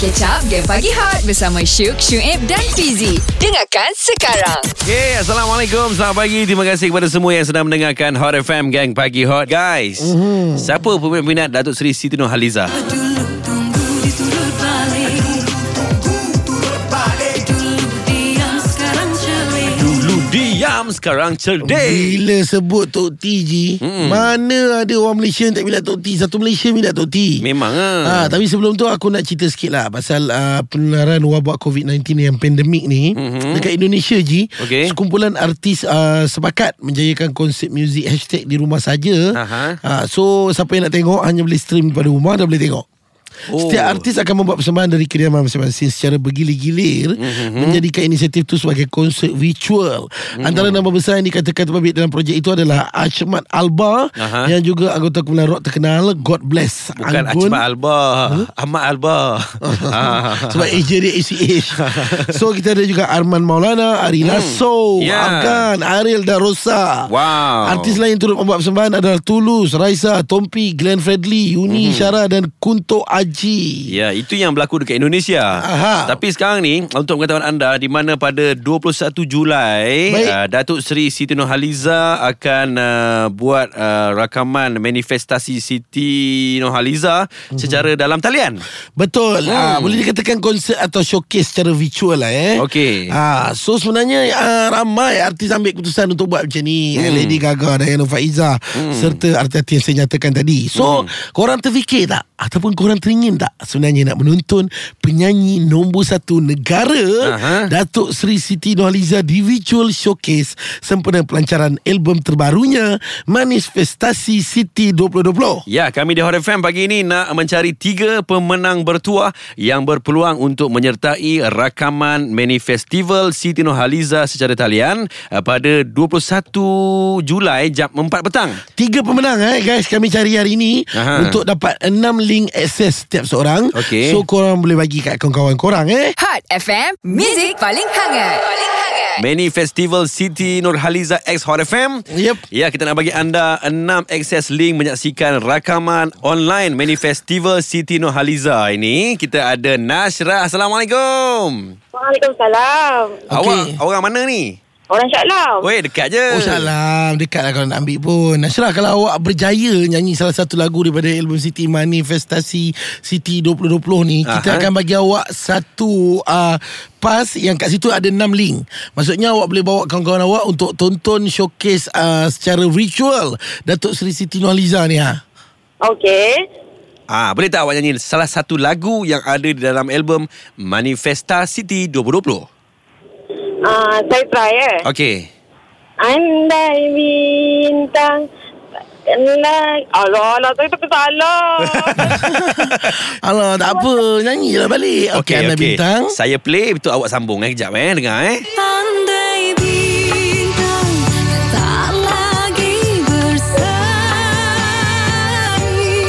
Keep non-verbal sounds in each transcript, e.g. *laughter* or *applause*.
Catch up Game Pagi Hot Bersama Syuk, Syuib dan Fizi. Dengarkan sekarang. Okay, Assalamualaikum. Selamat pagi. Terima kasih kepada semua yang sedang mendengarkan Hot FM Gang Pagi Hot. Guys mm-hmm. Siapa peminat Datuk Seri Siti Nurhaliza? Dulu Sekarang cerdik Bila sebut Tok T Ji Mm-mm. Mana ada orang Malaysia yang tak minat Tok T Satu Malaysia minat Tok T Memang ah. Ha, tapi sebelum tu aku nak cerita sikit lah Pasal uh, penularan wabak COVID-19 yang pandemik ni Mhm. Dekat Indonesia Ji Okey. Sekumpulan artis uh, sepakat Menjayakan konsep muzik hashtag di rumah saja ha, So siapa yang nak tengok Hanya boleh stream pada rumah Dah boleh tengok Oh. Setiap artis akan membuat persembahan dari kediaman masing-masing secara bergilir-gilir mm-hmm. menjadikan inisiatif itu sebagai konsert virtual. Mm-hmm. Antara nama besar yang dikatakan terbabit dalam projek itu adalah Ashmat Alba Aha. yang juga anggota kumpulan rock terkenal God Bless Bukan Anggun. Acma Alba Ahmad Alba *laughs* Ah. Sebab AJ dia ACH *laughs* So kita ada juga Arman Maulana Ari Lasso Ya. Afgan Ariel Darosa Wow Artis lain turut membuat persembahan adalah Tulus, Raisa, Tompi, Glenn Fredly, Yuni, Mhm. Syara dan Kunto Aji. Ya, itu yang berlaku dekat Indonesia. Aha. Tapi sekarang ni, untuk pengetahuan anda, di mana pada 21 Julai, Baik. uh, Datuk Seri Siti Nurhaliza akan uh, buat uh, rakaman manifestasi Siti Nurhaliza Mhm. secara dalam talian. Betul. Hmm. Ah, boleh dikatakan konsert atau showcase secara virtual lah eh. Okey. Ah, so sebenarnya ah, ramai artis ambil keputusan untuk buat macam ni. Hmm. Hmm. Lady Gaga, Diana Faiza hmm. serta artis-artis yang saya nyatakan tadi. So, Hmm. korang terfikir tak ataupun korang teringin tak sebenarnya nak menonton penyanyi nombor satu negara Aha. Datuk Seri Siti Nurhaliza di virtual showcase sempena pelancaran album terbarunya Manifestasi Siti 2020. Ya, kami di Hot FM pagi ini nak mencari tiga pemenang bertuah yang berpeluang untuk menyertai rakaman Manifestival Siti Nurhaliza secara talian uh, pada 21 Julai jam 4 petang. Tiga pemenang eh guys kami cari hari ini Aha. untuk dapat enam link akses setiap seorang. Okey. So korang boleh bagi kat kawan-kawan korang eh. Hot FM Music paling hangat Paling hangat Mini Festival Siti Nurhaliza X Hot FM. Yep. Ya, kita nak bagi anda enam akses link menyaksikan rakaman online Mini Festival Siti Nurhaliza ini. Kita ada Nasrah. Assalamualaikum. Waalaikumsalam. Awak orang mana ni? Orang Shah Alam. Weh, dekat je. Oh salam Dekat lah kalau nak ambil pun Nasrah kalau awak berjaya Nyanyi salah satu lagu Daripada album Siti Manifestasi Siti 2020 ni Kita Aha. akan bagi awak Satu uh, Pas Yang kat situ ada 6 link Maksudnya awak boleh bawa Kawan-kawan awak Untuk tonton showcase uh, Secara virtual Datuk Seri Siti Nurhaliza ni ha. Okey. Ah, boleh tak awak nyanyi salah satu lagu yang ada di dalam album Manifesta City 2020? Uh, saya try eh. Okey. Andai bintang Like, alah, alah, saya tak salah. *laughs* Alah tak apa Nyanyilah balik Okey okay, Anda Bintang Saya play betul awak sambung eh kejap eh dengar eh. Andai bintang tak lagi berseri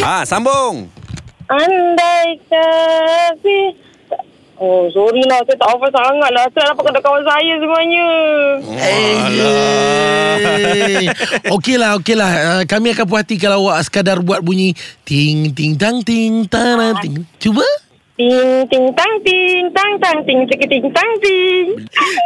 Ah, sambung. Andai kasih Oh, sorry lah. Saya tak hafal sangat lah. Saya dapat kena kawan saya semuanya. Eh, *laughs* Okey lah, okey lah. Uh, kami akan puas hati kalau awak sekadar buat bunyi ting ting tang ting tara ting. Cuba. Ting, ting, tang, ting, tang, tang, ting, ting, ting, tang, ting.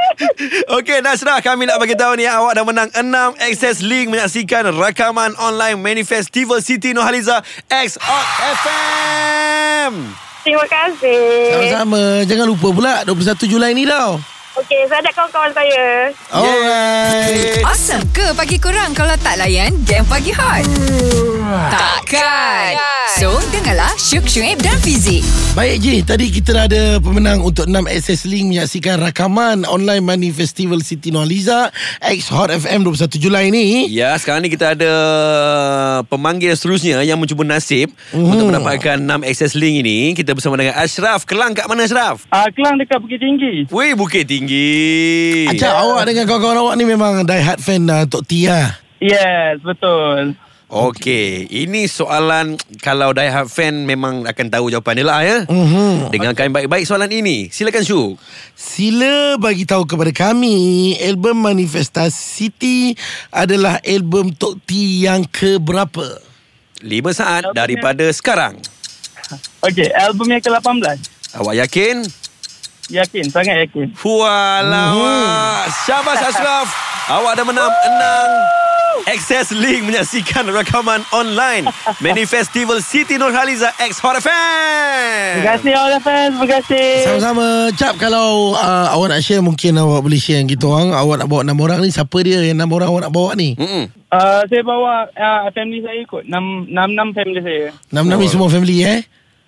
*laughs* Okey Nasrah kami nak bagi tahu ni awak dah menang 6 akses link menyaksikan rakaman online Manifestival Siti Nurhaliza X FM. Terima kasih. Sama-sama. Jangan lupa pula 21 Julai ni tau. Okey, saya ada kawan-kawan saya. Alright. Awesome ke pagi kurang Kalau tak layan Game Pagi Hot Takkan So dengarlah Syuk, Syuib dan Fizi Baik Ji, tadi kita dah ada pemenang untuk 6 access link menyaksikan rakaman online Money Festival Siti Nurhaliza X Hot FM 21 Julai ni. Ya, sekarang ni kita ada pemanggil seterusnya yang mencuba nasib Mhm. untuk mendapatkan 6 akses link ini. Kita bersama dengan Ashraf. Kelang kat mana Ashraf? Ah, Kelang dekat Bukit Tinggi. Weh, Bukit Tinggi. Acak awak dengan kawan-kawan awak ni memang die hard fan uh, Tok T lah. Yes, betul. Okey, ini soalan kalau die hard fan memang akan tahu jawapan dia lah ya. Mm-hmm. Dengarkan baik-baik soalan ini. Silakan Syuk. Sila bagi tahu kepada kami, album Manifestasi City adalah album Tok T yang keberapa? 5 saat album daripada yang... sekarang. Okey, album yang ke-18. Awak yakin? Yakin, sangat yakin. Walau, mm-hmm. Syabas Ashraf. awak dah menang 6. Access Link menyaksikan rakaman online *laughs* Mini Festival Siti Nurhaliza X Hot FM. Terima kasih Hot FM, terima kasih. Sama-sama. Cap kalau uh, awak nak share mungkin awak boleh share yang kita orang. Awak nak bawa enam orang ni, siapa dia yang enam orang awak nak bawa ni? Mm-mm. Uh, saya bawa uh, family saya ikut Enam-enam family saya Enam-enam oh. semua family eh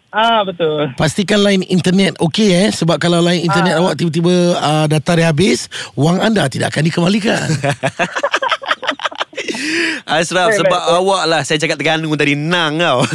Ah betul. Pastikan line internet okey eh sebab kalau line internet ah. awak tiba-tiba uh, data dia habis, wang anda tidak akan dikembalikan. *laughs* *laughs* Ashraf Baik, sebab baik, baik. awak lah Saya cakap Terengganu tadi Nang kau *laughs*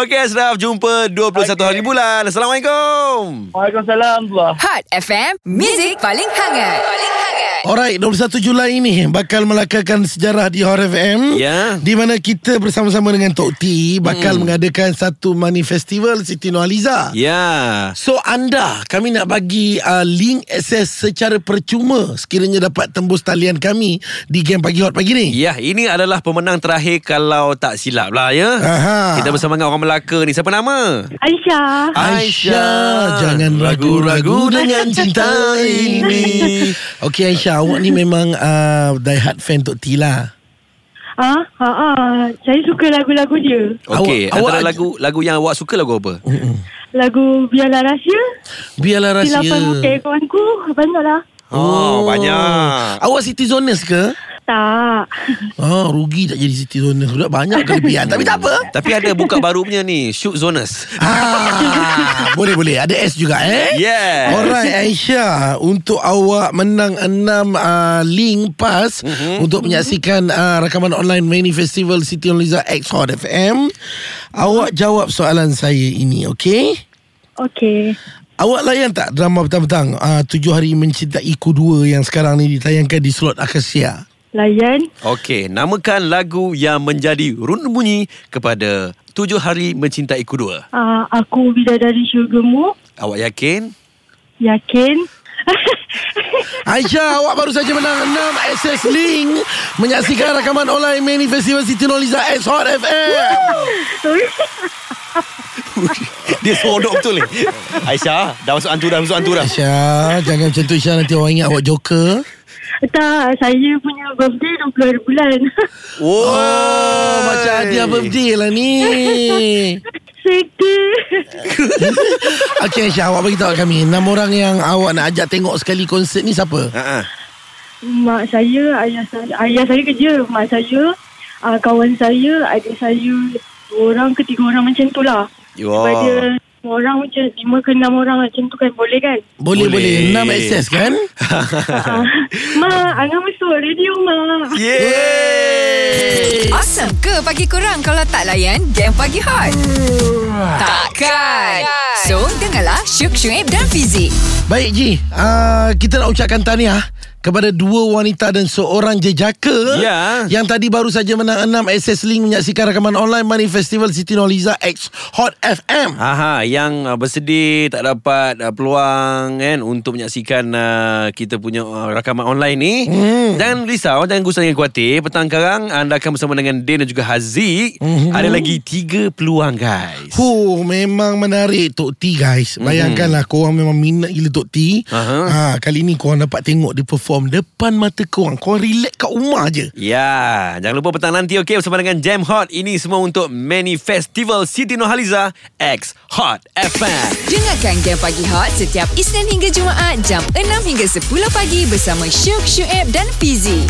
Okey Ashraf Jumpa 21 Okey. hari bulan Assalamualaikum Waalaikumsalam. Hot FM, Music paling hangat. Paling hangat. Alright, 21 Julai ini bakal melakakan sejarah di Hot FM. Ya. Di mana kita bersama-sama dengan Tok T bakal mengadakan satu mani festival Siti Nurhaliza. Ya So anda kami nak bagi uh, link akses secara percuma sekiranya dapat tembus talian kami di game pagi hot pagi ni. Ya, ini adalah pemenang terakhir kalau tak silap lah ya. Aha. Kita bersama dengan orang Melaka ni. Siapa nama? Aisyah. Aisyah, jangan ragu-ragu *laughs* dengan cinta ini. Okey Aisyah, awak ni memang uh, die hard fan Tok T lah. Ah, ah, ah. Saya suka lagu-lagu dia. Okey, Awak- antara awak- lagu lagu yang awak suka lagu apa? Lagu Biarlah Rahsia. Biarlah rahsia. Silapan bukit kawanku. Banyaklah. Oh, banyak. Awak citizeners ke? Tak. Oh, *laughs* rugi tak jadi citizeners. Sudah banyak kelebihan. Tapi tak apa. Tapi ada buka baru punya ni, Shoot Zoners. Ah, *laughs* boleh boleh. Ada S juga eh. Yeah. Alright Aisyah Untuk awak menang enam uh, link pass mm-hmm. Untuk menyaksikan uh, rakaman online Mini Festival Siti Nurhaliza X Hot FM Awak jawab soalan saya ini okay? Okey. Awak layan tak drama petang-petang uh, Tujuh Hari Mencintaiku 2 Yang sekarang ni ditayangkan di slot Akasia Layan. Okey, namakan lagu yang menjadi rundun bunyi kepada Tujuh Hari Mencintaiku Dua. Ah, aku bidadari syurgamu. Awak yakin? Yakin. *laughs* Aisyah awak baru saja menang 6 access link Menyaksikan rakaman online Mini Festival Siti Nurhaliza X Hot FM *laughs* Dia seronok betul ni. Aisyah, dah masuk antu dah, masuk antu dah. Aisyah Jangan macam tu Aisyah Nanti orang ingat awak joker tak, saya punya birthday 20 hari bulan. *laughs* Oh, Oh, macam hadiah birthday lah ni. *laughs* Seka. *laughs* Okey Aisyah, awak beritahu kami. Enam orang yang awak nak ajak tengok sekali konsert ni siapa? Ha Mak saya, ayah saya, ayah saya kerja. Mak saya, uh, kawan saya, adik saya, dua orang ke tiga orang macam tu lah. Daripada lima orang macam, lima ke enam orang macam tu kan boleh kan? Boleh Boleh. boleh. Enam access kan? *laughs* Mak, Angah masuk radio, Mak. Yeay. Awesome ke pagi kurang kalau tak layan game pagi hot? Takkan. So, dengarlah Syuk Syuib dan Fizik. Baik Ji, uh, kita nak ucapkan tahniah kepada dua wanita dan seorang jejaka Ya. yang tadi baru saja menang enam access link menyaksikan rakaman online Money Festival Siti Nurhaliza X Hot FM. Aha, yang uh, bersedih tak dapat uh, peluang kan untuk menyaksikan uh, kita punya uh, rakaman online ni. Hmm. Jangan risau, jangan gusar jangan khawatir. Petang sekarang anda akan bersama dengan Dan dan juga Haziq. Hmm. Ada lagi tiga peluang guys. Huh, memang menarik Tok T guys. Bayangkanlah hmm. korang memang minat gila Tok T. Aha. Ha, kali ni korang dapat tengok dia perform depan mata korang. Korang relax kat rumah je. Ya, jangan lupa petang nanti okey bersama dengan Jam Hot. Ini semua untuk Many Festival Siti Nurhaliza X Hot FM. Dengarkan game pagi hot setiap Isnin hingga Jumaat jam 6 hingga 10 pagi bersama Syuk Syuib dan Fizik.